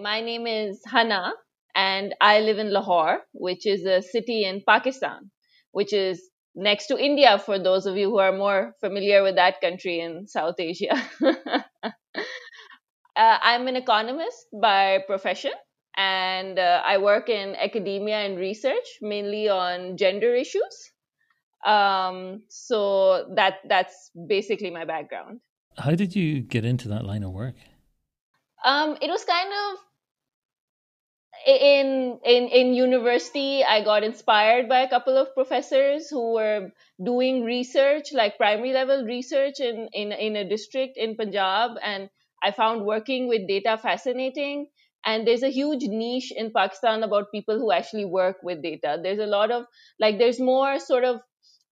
My name is Hana, and I live in Lahore, which is a city in Pakistan, which is next to India for those of you who are more familiar with that country in South Asia. uh, I'm an economist by profession, and uh, I work in academia and research, mainly on gender issues. Um, so that that's basically my background. How did you get into that line of work? Um, it was kind of in in in university i got inspired by a couple of professors who were doing research like primary level research in in in a district in punjab and i found working with data fascinating. And there's a huge niche in pakistan about people who actually work with data. There's a lot of like there's more sort of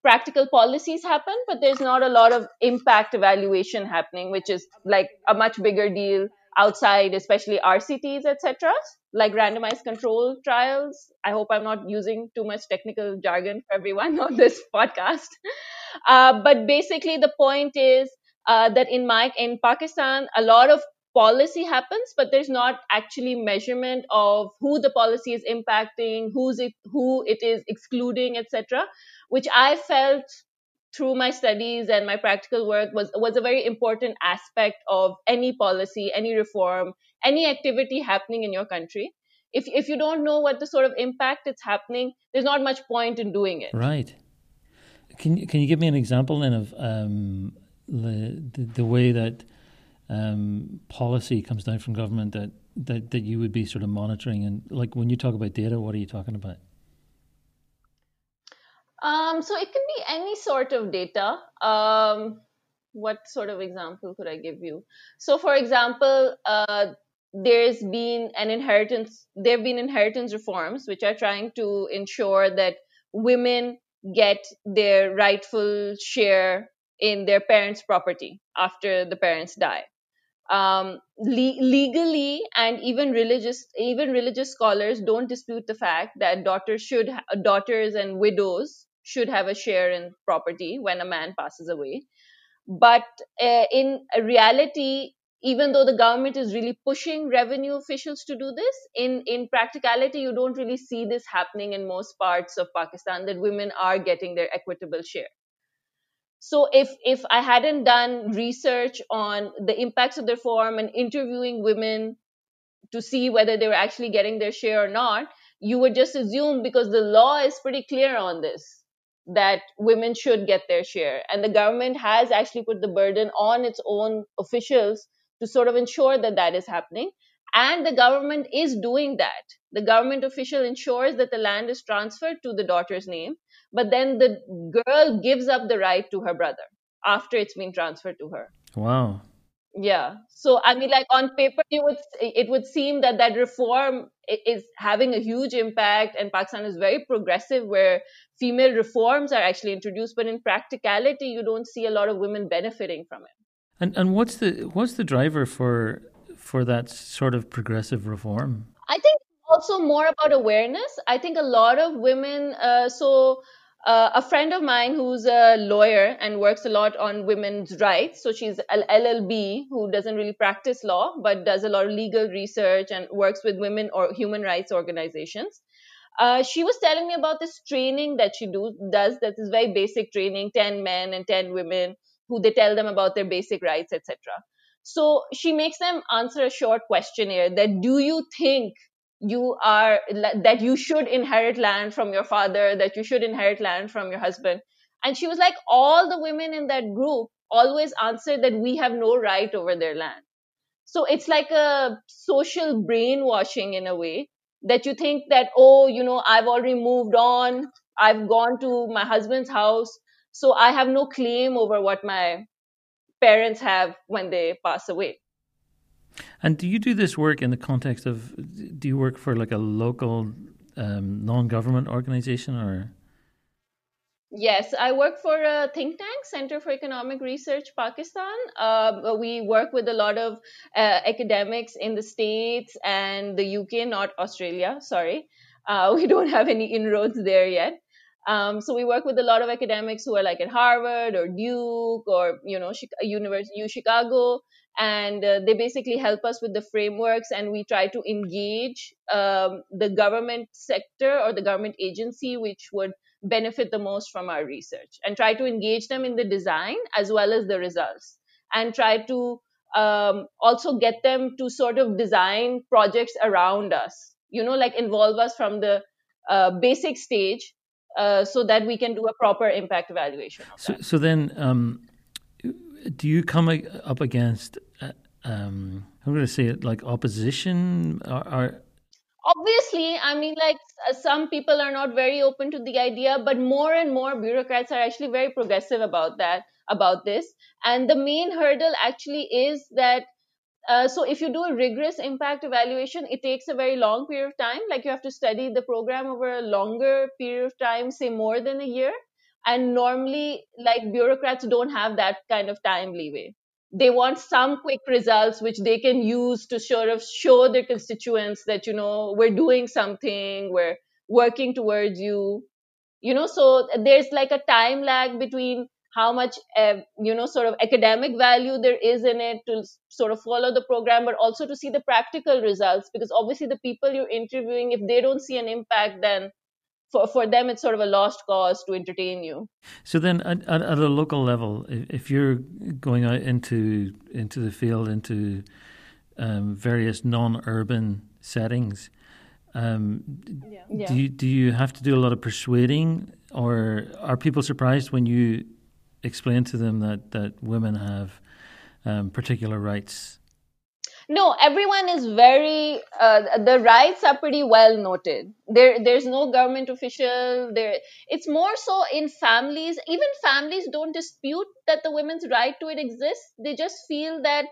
practical policies happen but there's not a lot of impact evaluation happening which is like a much bigger deal outside especially rcts etc like randomized control trials. I hope i'm not using too much technical jargon for everyone on this podcast. Uh, but basically the point is uh, that in my in pakistan a lot of policy happens but there's not actually measurement of who the policy is impacting who's it who it is excluding etc which i felt through my studies and my practical work was was a very important aspect of any policy any reform any activity happening in your country. If if you don't know what the sort of impact it's happening there's not much point in doing it. Right. Can you can you give me an example then of um, the, the, the way that um, policy comes down from government that, that that you would be sort of monitoring and like when you talk about data what are you talking about um, so it can be any sort of data. Um, what sort of example could I give you? So, for example, uh, there's been an inheritance. There have been inheritance reforms which are trying to ensure that women get their rightful share in their parents' property after the parents die. Um, le- legally and even religious even religious scholars don't dispute the fact that daughters should ha- daughters and widows should have a share in property when a man passes away. But uh, in reality, even though the government is really pushing revenue officials to do this, in, in practicality, you don't really see this happening in most parts of Pakistan that women are getting their equitable share. So if if I hadn't done research on the impacts of the reform and interviewing women to see whether they were actually getting their share or not, you would just assume because the law is pretty clear on this that women should get their share. And the government has actually put the burden on its own officials to sort of ensure that that is happening. And the government is doing that. The government official ensures that the land is transferred to the daughter's name, but then the girl gives up the right to her brother after it's been transferred to her. Wow. Yeah. So I mean, like on paper, you would it would seem that that reform is having a huge impact, and Pakistan is very progressive, where female reforms are actually introduced, but in practicality, you don't see a lot of women benefiting from it. And and what's the what's the driver for for that sort of progressive reform? I think also more about awareness. I think a lot of women. Uh, so uh, a friend of mine who's a lawyer and works a lot on women's rights. So she's an LLB who doesn't really practice law, but does a lot of legal research and works with women or human rights organizations. Uh, she was telling me about this training that she do, does that is very basic training 10 men and 10 women who they tell them about their basic rights etc so she makes them answer a short questionnaire that do you think you are that you should inherit land from your father that you should inherit land from your husband. And she was like all the women in that group always answered that we have no right over their land. So it's like a social brainwashing in a way that you think that oh you know i've already moved on. I've gone to my husband's house. So i have no claim over what my parents have when they pass away and do you do this work in the context of? Do you work for like a local um, non-government organization or? Yes, I work for a think tank, Center for Economic Research, Pakistan. Uh, we work with a lot of uh, academics in the States and the UK, not Australia. Sorry, uh, we don't have any inroads there yet. Um, so we work with a lot of academics who are like at Harvard or Duke or you know University U Chicago, and uh, they basically help us with the frameworks, and we try to engage um, the government sector or the government agency which would benefit the most from our research, and try to engage them in the design as well as the results, and try to um, also get them to sort of design projects around us. You know, like involve us from the uh, basic stage uh, so that we can do a proper impact evaluation. So, so, then, um, do you come up against? Uh, um, I'm going to say it like opposition or, or obviously i mean like uh, some people are not very open to the idea but more and more bureaucrats are actually very progressive about that about this and the main hurdle actually is that uh, so if you do a rigorous impact evaluation, it takes a very long period of time. Like you have to study the program over a longer period of time, say more than a year. And normally, like bureaucrats don't have that kind of time leeway. They want some quick results which they can use to sort of show their constituents that, you know, we're doing something, we're working towards you. You know, so there's like a time lag between how much uh, you know sort of academic value there is in it to sort of follow the program but also to see the practical results because obviously the people you're interviewing if they don't see an impact then for, for them it's sort of a lost cause to entertain you so then at, at, at a local level if you're going out into into the field into um, various non-urban settings um, yeah. do you do you have to do a lot of persuading or are people surprised when you explain to them that that women have um, particular rights? No, everyone is very. Uh, the rights are pretty well noted. There, there's no government official. There, it's more so in families. Even families don't dispute that the women's right to it exists. They just feel that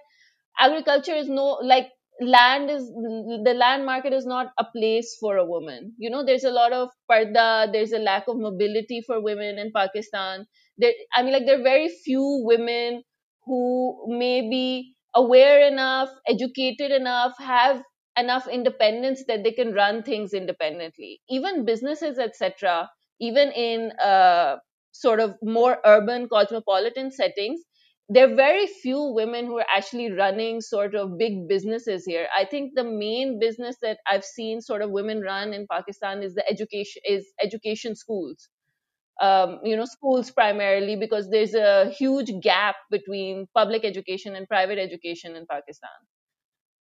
agriculture is no like land is the land market is not a place for a woman you know there's a lot of parda there's a lack of mobility for women in pakistan there i mean like there are very few women who may be aware enough educated enough have enough independence that they can run things independently even businesses etc even in uh, sort of more urban cosmopolitan settings there are very few women who are actually running sort of big businesses here. I think the main business that I've seen sort of women run in Pakistan is the education is education schools. Um, you know, schools primarily because there's a huge gap between public education and private education in Pakistan.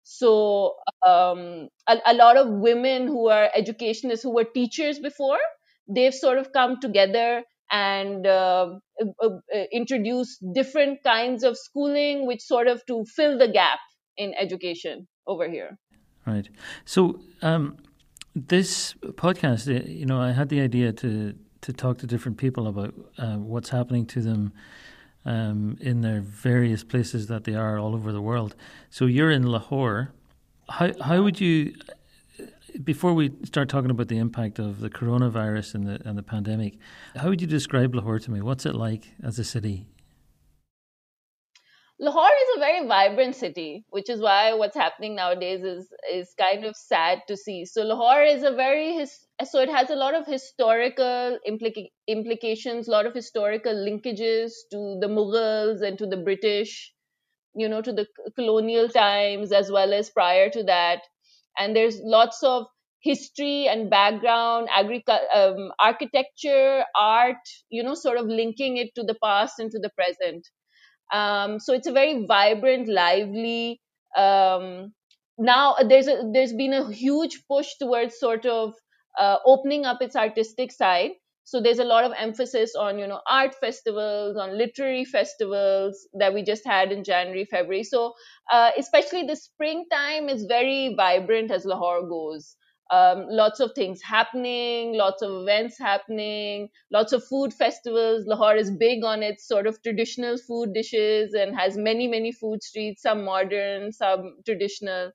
So um, a, a lot of women who are educationists who were teachers before, they've sort of come together and uh, uh, uh, introduce different kinds of schooling, which sort of to fill the gap in education over here. Right. So um, this podcast, you know, I had the idea to to talk to different people about uh, what's happening to them. Um, in their various places that they are all over the world. So you're in Lahore. How how would you before we start talking about the impact of the coronavirus and the and the pandemic, how would you describe Lahore to me? What's it like as a city? Lahore is a very vibrant city, which is why what's happening nowadays is is kind of sad to see. So Lahore is a very his, so it has a lot of historical implica- implications, a lot of historical linkages to the Mughals and to the British, you know, to the colonial times as well as prior to that and there's lots of history and background agriculture um, architecture art you know sort of linking it to the past and to the present um, so it's a very vibrant lively um, now there's a there's been a huge push towards sort of uh, opening up its artistic side. So there's a lot of emphasis on you know art festivals on literary festivals that we just had in january february. So uh, especially the springtime is very vibrant as lahore goes um, lots of things happening lots of events happening lots of food festivals lahore is big on its sort of traditional food dishes and has many many food streets some modern some traditional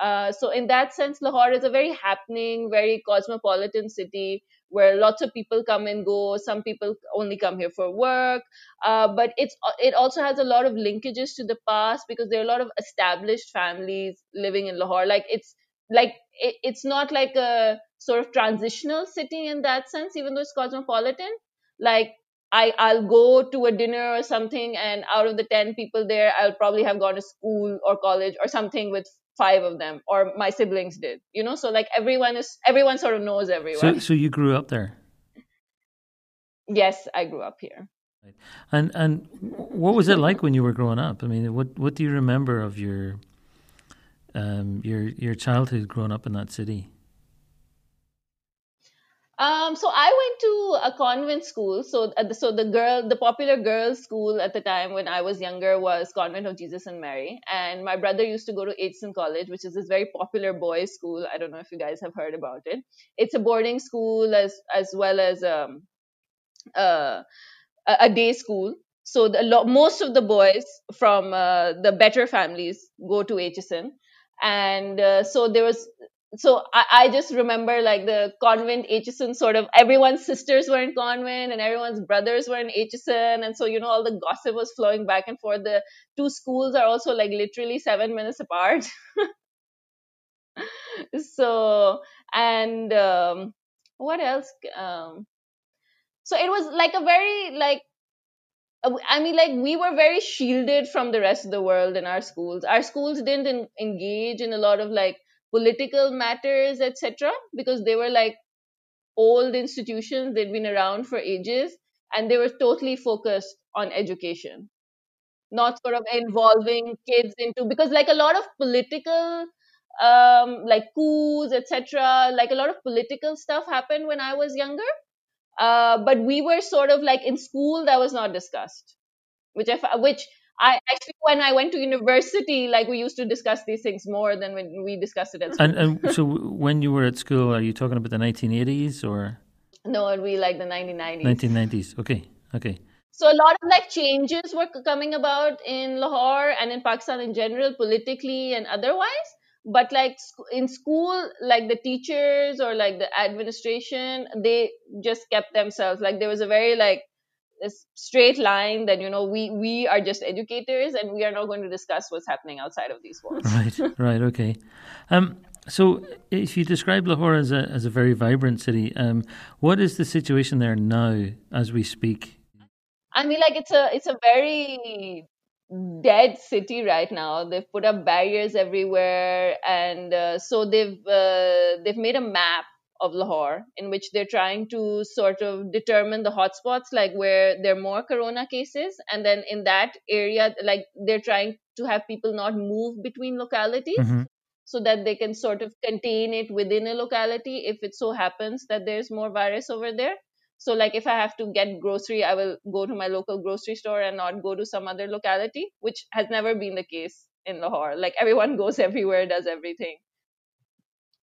uh, so in that sense, Lahore is a very happening, very cosmopolitan city where lots of people come and go. Some people only come here for work, uh, but it's it also has a lot of linkages to the past because there are a lot of established families living in Lahore. Like it's like it, it's not like a sort of transitional city in that sense, even though it's cosmopolitan. Like I, I'll go to a dinner or something, and out of the 10 people there, I'll probably have gone to school or college or something with five of them, or my siblings did, you know? So, like, everyone is, everyone sort of knows everyone. So, so you grew up there? Yes, I grew up here. And and what was it like when you were growing up? I mean, what what do you remember of your um your your childhood growing up in that city? Um, so I went to a convent school. So, the, so the girl, the popular girls' school at the time when I was younger was Convent of Jesus and Mary, and my brother used to go to Aitchison College, which is this very popular boys' school. I don't know if you guys have heard about it. It's a boarding school as as well as um, uh, a day school. So the most of the boys from uh, the better families go to Aitchison, and uh, so there was so I, I, just remember like the convent Aitchison sort of everyone's sisters were in convent and everyone's brothers were in Aitchison and so you know all the gossip was flowing back and forth. The two schools are also like literally seven minutes apart. so and um, what else? Um, so it was like a very like I mean, like we were very shielded from the rest of the world in our schools. Our schools didn't engage in a lot of like political matters, etc., because they were like old institutions, they'd been around for ages, and they were totally focused on education, not sort of involving kids into because like a lot of political um like coups etc like a lot of political stuff happened when i was younger uh but we were sort of like in school that was not discussed which i which I actually, when I went to university, like we used to discuss these things more than when we discussed it at school. And, and so, when you were at school, are you talking about the 1980s or? No, it'd be like the 1990s. 1990s. Okay. Okay. So a lot of like changes were coming about in Lahore and in Pakistan in general, politically and otherwise. But like in school, like the teachers or like the administration, they just kept themselves. Like there was a very like this straight line that you know we we are just educators and we are not going to discuss what's happening outside of these walls. Right, right, okay. Um, so, if you describe Lahore as a as a very vibrant city, um, what is the situation there now as we speak? I mean, like it's a it's a very dead city right now. They've put up barriers everywhere, and uh, so they've uh, they've made a map of Lahore, in which they're trying to sort of determine the hotspots, like where there are more corona cases, and then in that area, like they're trying to have people not move between localities. Mm-hmm. So that they can sort of contain it within a locality if it so happens that there's more virus over there. So, like, if I have to get grocery, I will go to my local grocery store and not go to some other locality, which has never been the case in Lahore. Like, everyone goes everywhere, does everything.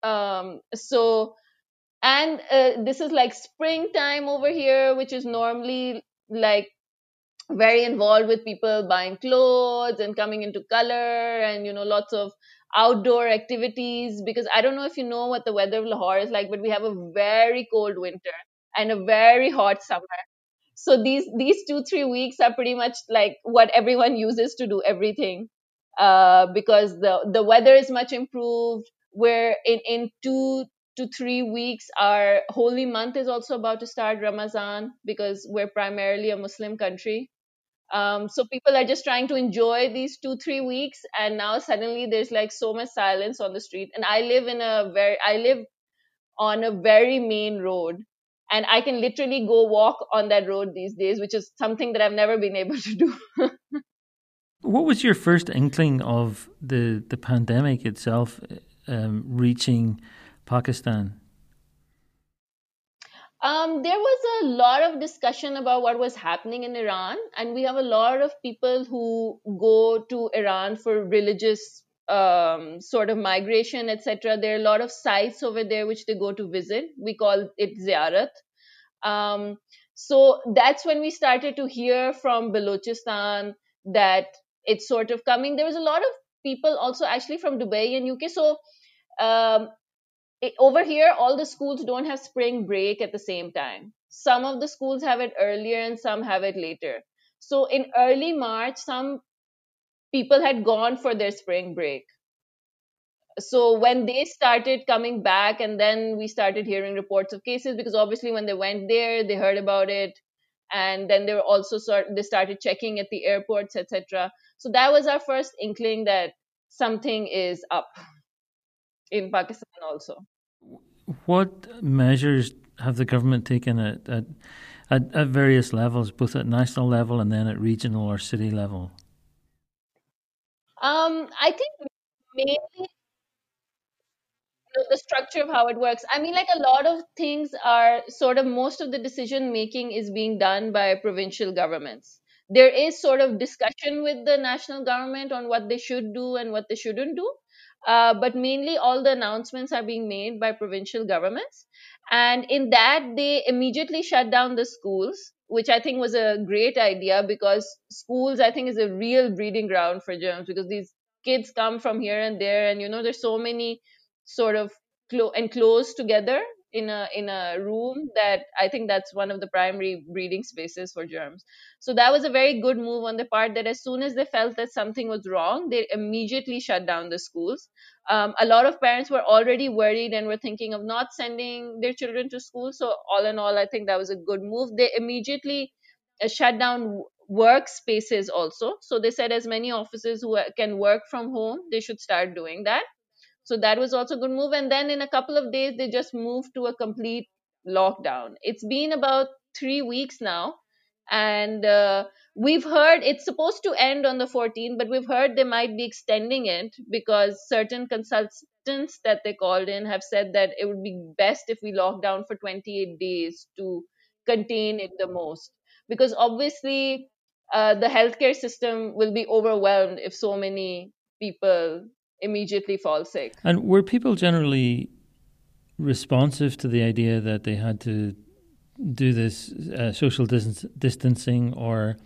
Um, so and uh, this is like springtime over here which is normally like very involved with people buying clothes and coming into color and you know lots of outdoor activities because i don't know if you know what the weather of lahore is like but we have a very cold winter and a very hot summer so these these two three weeks are pretty much like what everyone uses to do everything uh, because the the weather is much improved where in in two to three weeks. Our holy month is also about to start, Ramadan, because we're primarily a Muslim country. Um, so people are just trying to enjoy these two, three weeks. And now suddenly there's like so much silence on the street. And I live in a very, I live on a very main road. And I can literally go walk on that road these days, which is something that I've never been able to do. what was your first inkling of the, the pandemic itself um, reaching Pakistan? Um, there was a lot of discussion about what was happening in Iran, and we have a lot of people who go to Iran for religious um, sort of migration, etc. There are a lot of sites over there which they go to visit. We call it ziyarat. Um, so that's when we started to hear from Balochistan that it's sort of coming. There was a lot of people also actually from Dubai and UK. So um, over here all the schools don't have spring break at the same time some of the schools have it earlier and some have it later so in early march some people had gone for their spring break. So when they started coming back and then we started hearing reports of cases because obviously when they went there they heard about it and then they were also sort they started checking at the airports etc so that was our first inkling that something is up in pakistan also. What measures have the government taken at, at at, at various levels both at national level and then at regional or city level um i think mainly the structure of how it works. I mean, like a lot of things are sort of most of the decision making is being done by provincial governments. There is sort of discussion with the national government on what they should do and what they shouldn't do. Uh, but mainly all the announcements are being made by provincial governments. And in that, they immediately shut down the schools, which I think was a great idea because schools, I think, is a real breeding ground for germs because these kids come from here and there. And, you know, there's so many sort of clo- enclosed together in a in a room that i think that's one of the primary breeding spaces for germs. So that was a very good move on the part that as soon as they felt that something was wrong they immediately shut down the schools. Um, a lot of parents were already worried and were thinking of not sending their children to school. So all in all i think that was a good move. They immediately uh, shut down workspaces also. So they said as many offices who can work from home they should start doing that so that was also a good move. And then in a couple of days, they just moved to a complete lockdown. It's been about three weeks now. And uh, we've heard it's supposed to end on the 14th, but we've heard they might be extending it because certain consultants that they called in have said that it would be best if we lock down for 28 days to contain it the most. Because obviously, uh, the healthcare system will be overwhelmed if so many people immediately fall sick. And were people generally responsive to the idea that they had to do this uh, social distance, distancing or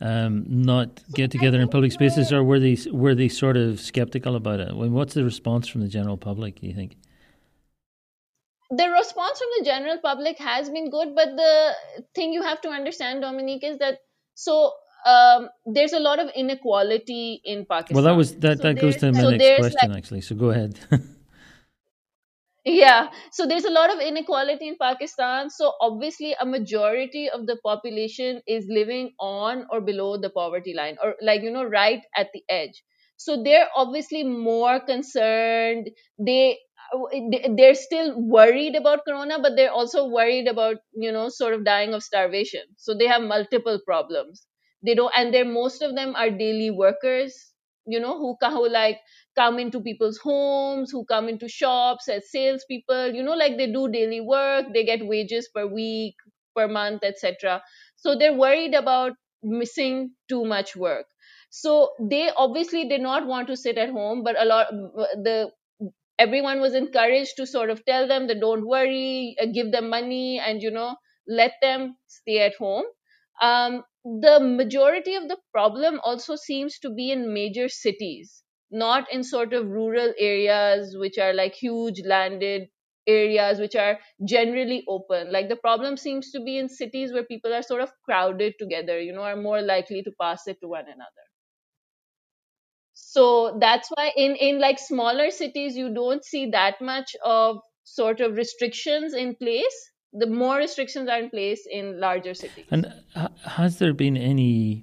um, not get together in public spaces, or were they were they sort of skeptical about it? I mean, what's the response from the general public? Do you think? The response from the general public has been good, but the thing you have to understand, Dominique, is that so um, there's a lot of inequality in Pakistan. Well, that was that. So that goes to my so next question, like, actually. So go ahead. yeah, so there's a lot of inequality in Pakistan. So obviously, a majority of the population is living on or below the poverty line, or like you know, right at the edge. So they're obviously more concerned. They they're still worried about corona but they're also worried about you know sort of dying of starvation so they have multiple problems they don't and they're most of them are daily workers you know who, who like come into people's homes who come into shops as salespeople you know like they do daily work they get wages per week per month etc so they're worried about missing too much work. So they obviously did not want to sit at home but a lot the everyone was encouraged to sort of tell them that don't worry uh, give them money and you know let them stay at home um, the majority of the problem also seems to be in major cities, not in sort of rural areas, which are like huge landed areas which are generally open. Like the problem seems to be in cities where people are sort of crowded together, you know, are more likely to pass it to one another. So that's why in, in like smaller cities, you don't see that much of sort of restrictions in place the more restrictions are in place in larger cities. And has there been any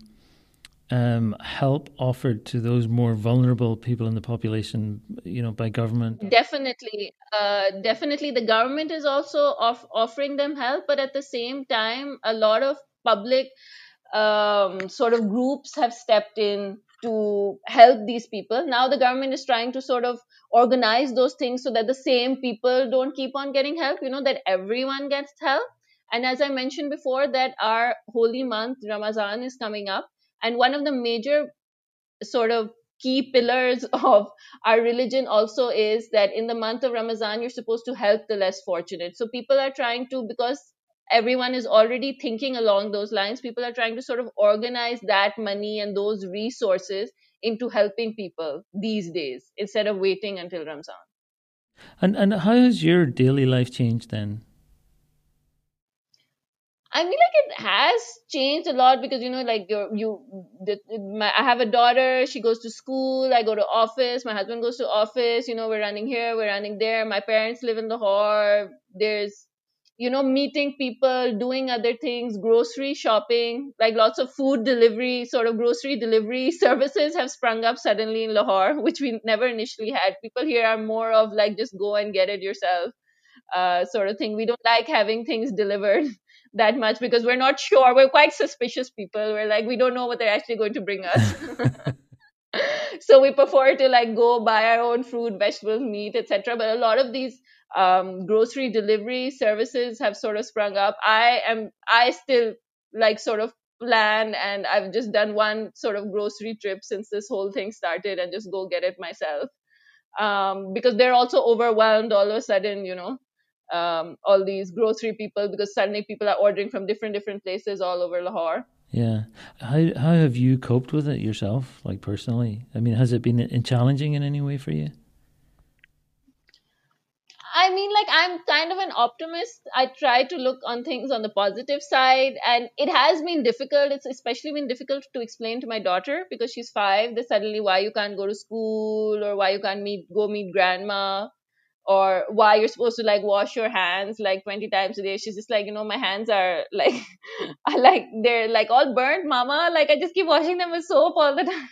um, help offered to those more vulnerable people in the population, you know, by government? Definitely, uh, definitely, the government is also off- offering them help, but at the same time, a lot of public um, sort of groups have stepped in to help these people. Now the government is trying to sort of organize those things so that the same people don't keep on getting help, you know, that everyone gets help. And as I mentioned before, that our holy month, Ramadan, is coming up. And one of the major sort of key pillars of our religion also is that in the month of Ramadan, you're supposed to help the less fortunate. So people are trying to, because everyone is already thinking along those lines. People are trying to sort of organize that money and those resources into helping people these days instead of waiting until Ramzan. And and how has your daily life changed then? I mean, like it has changed a lot because you know, like you you, the, my, I have a daughter. She goes to school. I go to office. My husband goes to office. You know, we're running here, we're running there. My parents live in Lahore. There's, you know, meeting people, doing other things, grocery shopping, like lots of food delivery, sort of grocery delivery services have sprung up suddenly in Lahore, which we never initially had. People here are more of like just go and get it yourself uh, sort of thing. We don't like having things delivered that much because we're not sure. We're quite suspicious people. We're like, we don't know what they're actually going to bring us. so we prefer to like go buy our own fruit, vegetables, meat, etc. But a lot of these um, grocery delivery services have sort of sprung up. I am, I still like sort of plan and I've just done one sort of grocery trip since this whole thing started and just go get it myself. Um, because they're also overwhelmed all of a sudden, you know, um, all these grocery people because suddenly people are ordering from different different places all over Lahore. Yeah, how how have you coped with it yourself, like personally? I mean, has it been challenging in any way for you? I mean, like, I'm kind of an optimist. I try to look on things on the positive side, and it has been difficult. It's especially been difficult to explain to my daughter because she's five. That suddenly why you can't go to school or why you can't meet go meet grandma or why you're supposed to like wash your hands like 20 times a day she's just like you know my hands are like i like they're like all burnt mama like i just keep washing them with soap all the time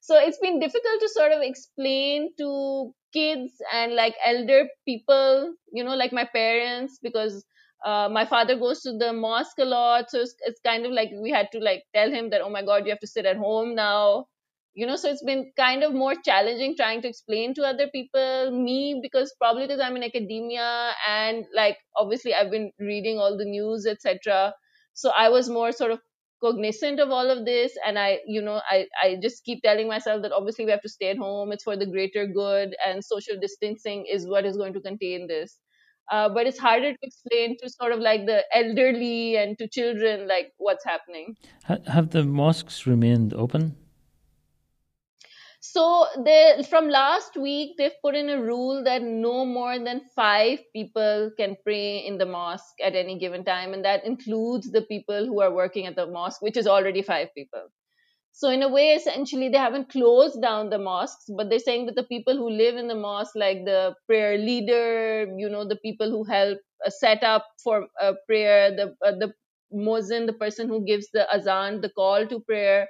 so it's been difficult to sort of explain to kids and like elder people you know like my parents because uh, my father goes to the mosque a lot so it's, it's kind of like we had to like tell him that oh my god you have to sit at home now. You know so it's been kind of more challenging trying to explain to other people me because probably because i'm in academia and like obviously i've been reading all the news etc so i was more sort of cognizant of all of this and i you know i i just keep telling myself that obviously we have to stay at home it's for the greater good and social distancing is what is going to contain this. Uh, but it's harder to explain to sort of like the elderly and to children like what's happening. Have the mosques remained open so they from last week they've put in a rule that no more than five people can pray in the mosque at any given time, and that includes the people who are working at the mosque, which is already five people. So in a way, essentially, they haven't closed down the mosques, but they're saying that the people who live in the mosque, like the prayer leader, you know, the people who help uh, set up for prayer, the uh, the muezzin, the person who gives the azan, the call to prayer,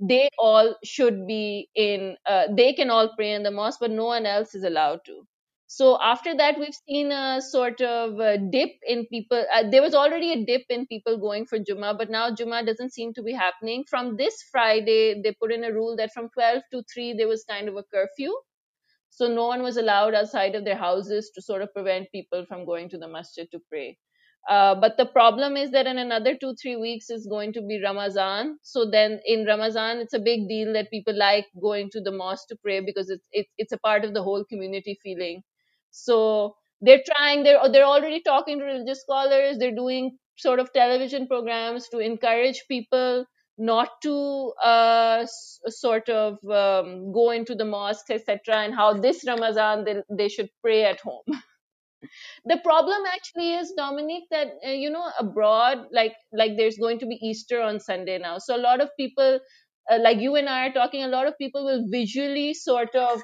they all should be in uh, they can all pray in the mosque but no one else is allowed to. So after that we've seen a sort of a dip in people uh, there was already a dip in people going for juma but now juma doesn't seem to be happening. From this friday they put in a rule that from 12 to 3 there was kind of a curfew. So no one was allowed outside of their houses to sort of prevent people from going to the masjid to pray uh, but the problem is that in another two, three weeks is going to be Ramazan. So then in Ramazan, it's a big deal that people like going to the mosque to pray because it's, it's, it's a part of the whole community feeling. So they're trying, they're, they're already talking to religious scholars. They're doing sort of television programs to encourage people not to uh, sort of um, go into the mosques, etc., and how this Ramazan they, they should pray at home. the problem actually is dominic that uh, you know abroad like like there's going to be easter on sunday now. So a lot of people uh, like you and i are talking a lot of people will visually sort of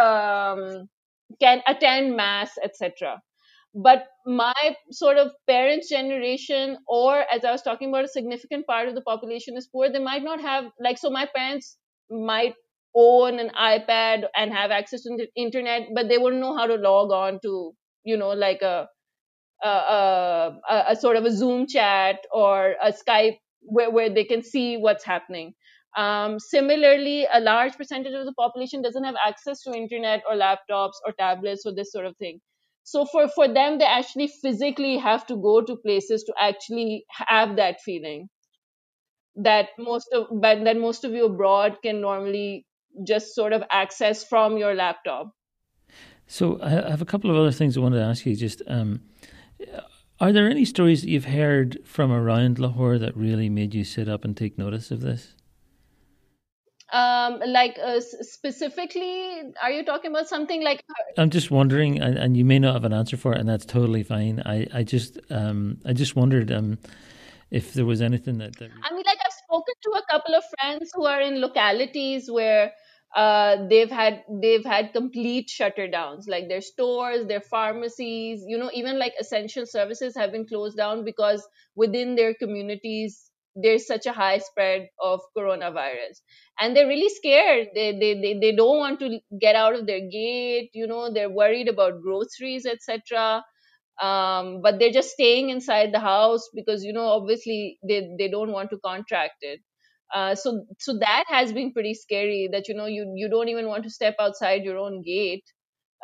um, can attend mass etc but my sort of parents generation or as i was talking about a significant part of the population is poor they might not have like so my parents might own an ipad and have access to the internet but they wouldn't know how to log on to you know like a a, a, a sort of a Zoom chat or a Skype where, where they can see what's happening. Um, similarly, a large percentage of the population doesn't have access to internet or laptops or tablets or this sort of thing. So for, for them, they actually physically have to go to places to actually have that feeling that most of but that most of you abroad can normally just sort of access from your laptop. So I have a couple of other things I wanted to ask you. Just um, are there any stories that you've heard from around Lahore that really made you sit up and take notice of this? Um, like uh, specifically, are you talking about something like? I'm just wondering, and, and, you may not have an answer for it, and that's totally fine. I, I just, um, I just wondered, um, if there was anything that, that. I mean, like I've spoken to a couple of friends who are in localities where uh, they've had they've had complete shutter downs like their stores their pharmacies you know even like essential services have been closed down because within their communities there's such a high spread of coronavirus. And they're really scared. They, they they they don't want to get out of their gate you know they're worried about groceries etc um, but they're just staying inside the house because you know obviously they they don't want to contract it uh, so so that has been pretty scary that you know you you don't even want to step outside your own gate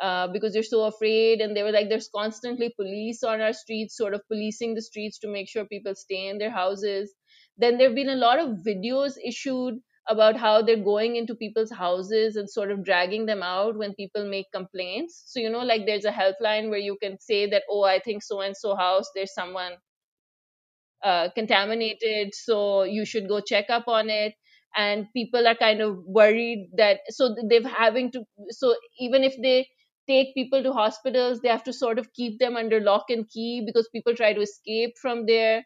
uh, because you're so afraid. And they were like there's constantly police on our streets sort of policing the streets to make sure people stay in their houses. Then there have been a lot of videos issued about how they're going into people's houses and sort of dragging them out when people make complaints. So you know like there's a helpline where you can say that oh i think so and so house there's someone uh, contaminated so you should go check up on it. And people are kind of worried that so they've having to so even if they take people to hospitals they have to sort of keep them under lock and key because people try to escape from there.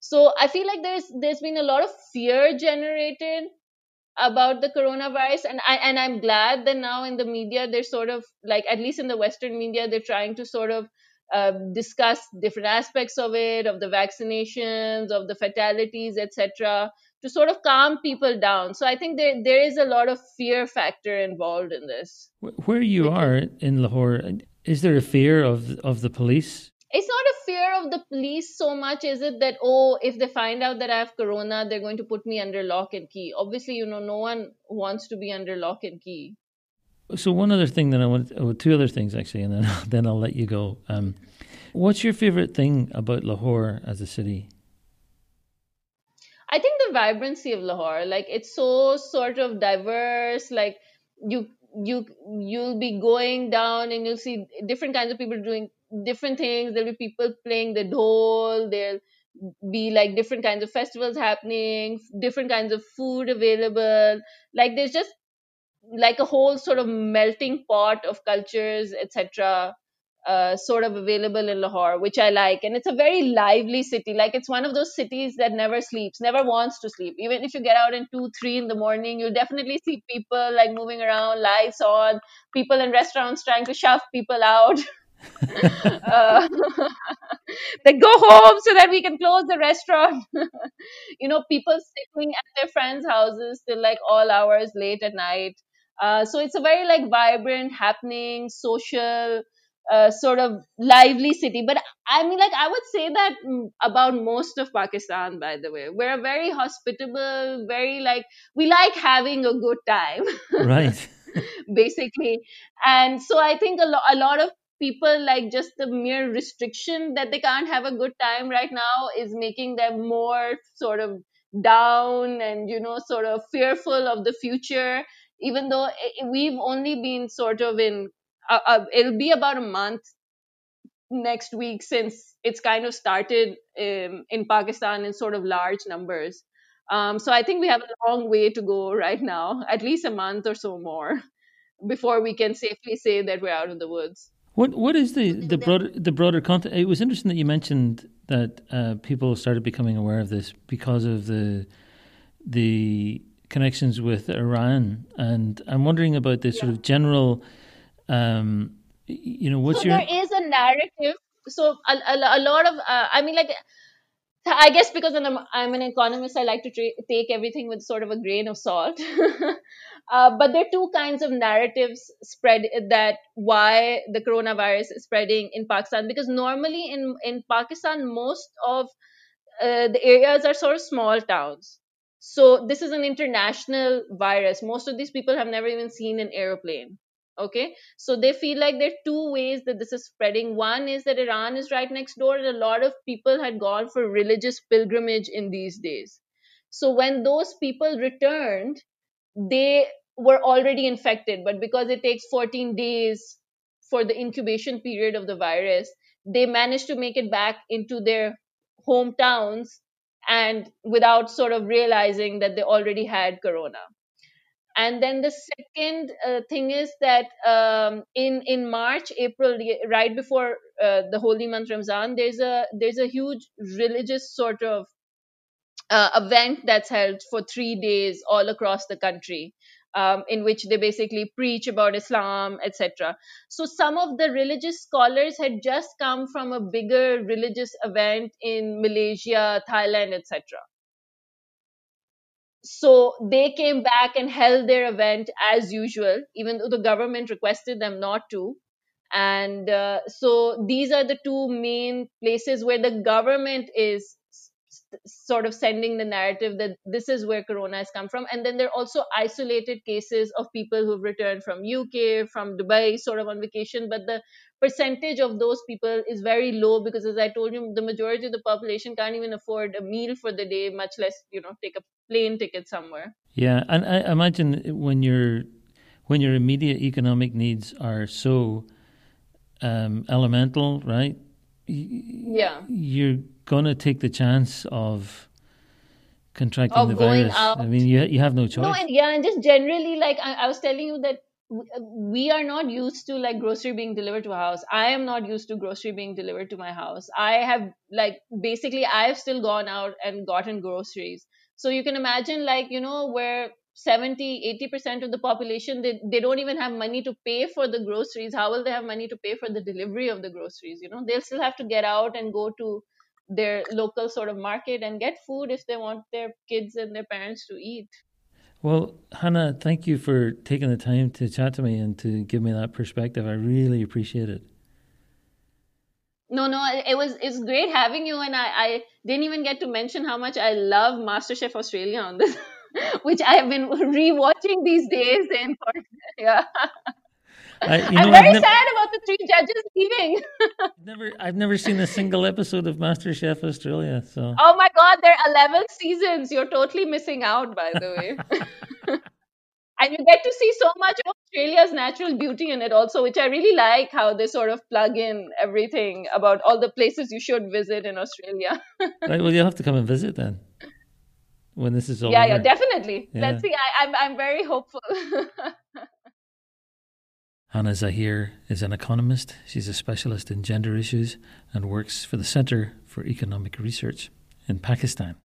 So i feel like there's there's been a lot of fear generated about the coronavirus and I and I'm glad that now in the media they're sort of like at least in the western media they're trying to sort of uh, discuss different aspects of it of the vaccinations of the fatalities etc to sort of calm people down. So i think there there is a lot of fear factor involved in this. Where you are in lahore is there a fear of of the police? It's not a fear of the police so much is it that oh if they find out that i have corona they're going to put me under lock and key. Obviously you know no one wants to be under lock and key so one other thing that i want oh, two other things actually and then then i'll let you go um, what's your favorite thing about lahore as a city i think the vibrancy of lahore like it's so sort of diverse like you you you'll be going down and you'll see different kinds of people doing different things. There'll be people playing the dhol. There'll be like different kinds of festivals happening, different kinds of food available. Like there's just like a whole sort of melting pot of cultures, etc. Uh, sort of available in Lahore, which I like. And it's a very lively city. Like it's one of those cities that never sleeps, never wants to sleep. Even if you get out in two, three in the morning, you'll definitely see people like moving around, lights on, people in restaurants trying to shove people out. uh, go home so that we can close the restaurant. you know, people sitting at their friends' houses till like all hours late at night. Uh, so it's a very like vibrant, happening, social, uh, sort of lively city. But I mean, like I would say that mm, about most of Pakistan. By the way, we're a very hospitable, very like we like having a good time. right. basically and so i think a, lo- a lot of people like just the mere restriction that they can't have a good time right now is making them more sort of down and you know sort of fearful of the future even though we've only been sort of in uh, uh, it'll be about a month next week since it's kind of started um, in Pakistan in sort of large numbers. Um, so I think we have a long way to go right now, at least a month or so more, before we can safely say that we're out of the woods. What what is the the broader the broader context? It was interesting that you mentioned that uh, people started becoming aware of this because of the the connections with Iran, and I'm wondering about this yeah. sort of general. Um, you know, what's so your? There is a narrative. So a, a, a lot of, uh, I mean, like I guess because I'm, I'm an economist, I like to tra- take everything with sort of a grain of salt. Uh, but there are two kinds of narratives spread that why the coronavirus is spreading in Pakistan. Because normally in, in Pakistan, most of uh, the areas are sort of small towns. So this is an international virus. Most of these people have never even seen an airplane. Okay, so they feel like there are two ways that this is spreading. One is that Iran is right next door, and a lot of people had gone for religious pilgrimage in these days. So when those people returned, they were already infected, but because it takes 14 days for the incubation period of the virus, they managed to make it back into their hometowns and without sort of realizing that they already had corona. and then the second uh, thing is that um, in in March, April, right before uh, the holy month Ramzan, there's a there's a huge religious sort of uh, event that's held for three days all across the country. Um, in which they basically preach about Islam, etc. So some of the religious scholars had just come from a bigger religious event in Malaysia, Thailand, etc so they came back and held their event as usual, even though the government requested them not to. And uh, so these are the two main places where the government is sort of sending the narrative that this is where corona has come from. And then there are also isolated cases of people who've returned from uk from dubai sort of on vacation. But the percentage of those people is very low because as i told you the majority of the population can't even afford a meal for the day much less you know take a plane ticket somewhere. Yeah and i imagine when your when your immediate economic needs are so um, elemental right yeah you're to take the chance of contracting of the virus. Out. I mean, you you have no choice. No, and yeah, and just generally, like I, I was telling you that we are not used to like grocery being delivered to a house. I am not used to grocery being delivered to my house. I have like basically I've still gone out and gotten groceries. So you can imagine like, you know, where 70 80% of the population they, they don't even have money to pay for the groceries how will they have money to pay for the delivery of the groceries you know they'll still have to get out and go to their local sort of market and get food if they want their kids and their parents to eat. Well, Hannah, thank you for taking the time to chat to me and to give me that perspective. I really appreciate it. No, no, it was it's great having you, and I, I didn't even get to mention how much I love MasterChef Australia on this, which I have been rewatching these days. And yeah. I, am know, very sad about the three judges leaving. never, I've never seen a single episode of MasterChef Australia. So. Oh my God, there are eleven seasons. You're totally missing out, by the way. and you get to see so much of Australia's natural beauty in it, also, which I really like. How they sort of plug in everything about all the places you should visit in Australia. right. Well, you'll have to come and visit then when this is all. Yeah, yeah, definitely. Yeah. Let's see. I, I'm, I'm very hopeful. Hannah Zahir is an economist. She's a specialist in gender issues and works for the Center for Economic Research in Pakistan.